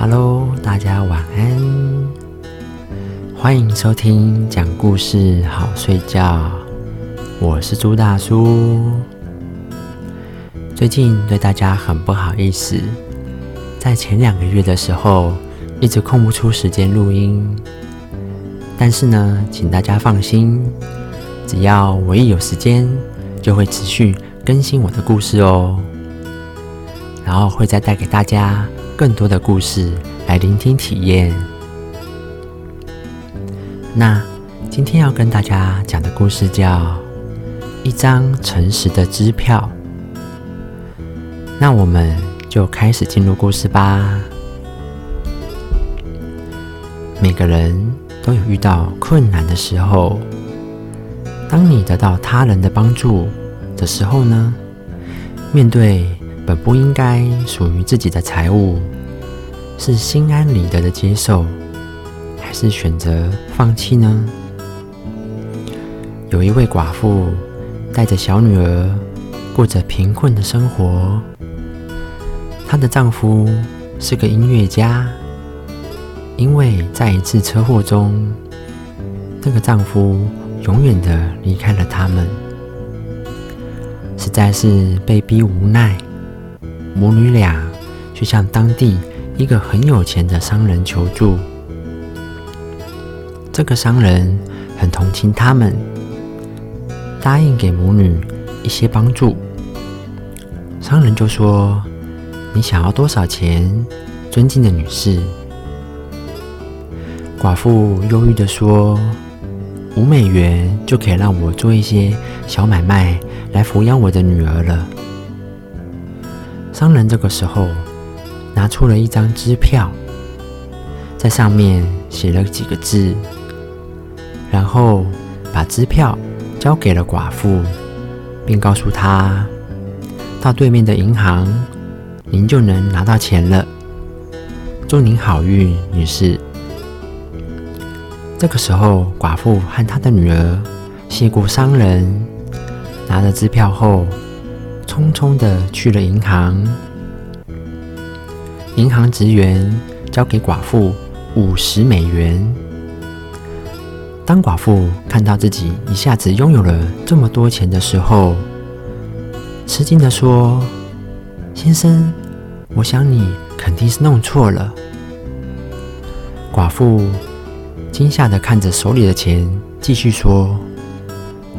Hello，大家晚安，欢迎收听讲故事好睡觉，我是朱大叔。最近对大家很不好意思，在前两个月的时候一直空不出时间录音，但是呢，请大家放心，只要我一有时间，就会持续更新我的故事哦，然后会再带给大家。更多的故事来聆听体验。那今天要跟大家讲的故事叫《一张诚实的支票》。那我们就开始进入故事吧。每个人都有遇到困难的时候，当你得到他人的帮助的时候呢，面对。本不应该属于自己的财物，是心安理得的接受，还是选择放弃呢？有一位寡妇带着小女儿过着贫困的生活，她的丈夫是个音乐家，因为在一次车祸中，这个丈夫永远的离开了他们，实在是被逼无奈。母女俩去向当地一个很有钱的商人求助。这个商人很同情他们，答应给母女一些帮助。商人就说：“你想要多少钱，尊敬的女士？”寡妇忧郁的说：“五美元就可以让我做一些小买卖，来抚养我的女儿了。”商人这个时候拿出了一张支票，在上面写了几个字，然后把支票交给了寡妇，并告诉她：“到对面的银行，您就能拿到钱了。祝您好运，女士。”这个时候，寡妇和她的女儿谢过商人，拿了支票后。匆匆的去了银行，银行职员交给寡妇五十美元。当寡妇看到自己一下子拥有了这么多钱的时候，吃惊的说：“先生，我想你肯定是弄错了。”寡妇惊吓的看着手里的钱，继续说：“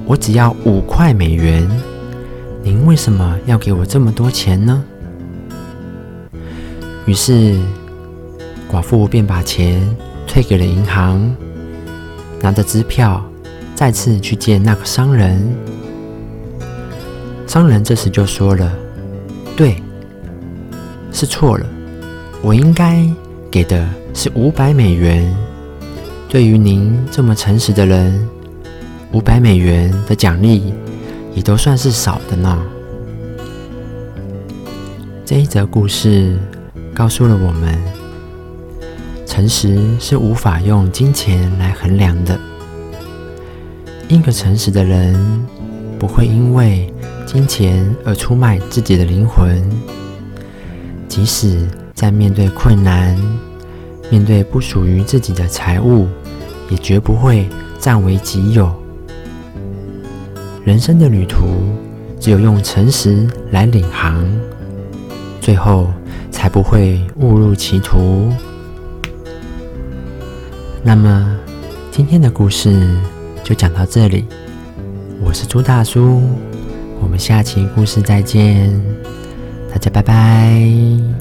我只要五块美元。”您为什么要给我这么多钱呢？于是，寡妇便把钱退给了银行，拿着支票再次去见那个商人。商人这时就说了：“对，是错了，我应该给的是五百美元。对于您这么诚实的人，五百美元的奖励。”也都算是少的呢。这一则故事告诉了我们，诚实是无法用金钱来衡量的。一个诚实的人不会因为金钱而出卖自己的灵魂，即使在面对困难、面对不属于自己的财物，也绝不会占为己有。人生的旅途，只有用诚实来领航，最后才不会误入歧途。那么，今天的故事就讲到这里。我是朱大叔，我们下期故事再见，大家拜拜。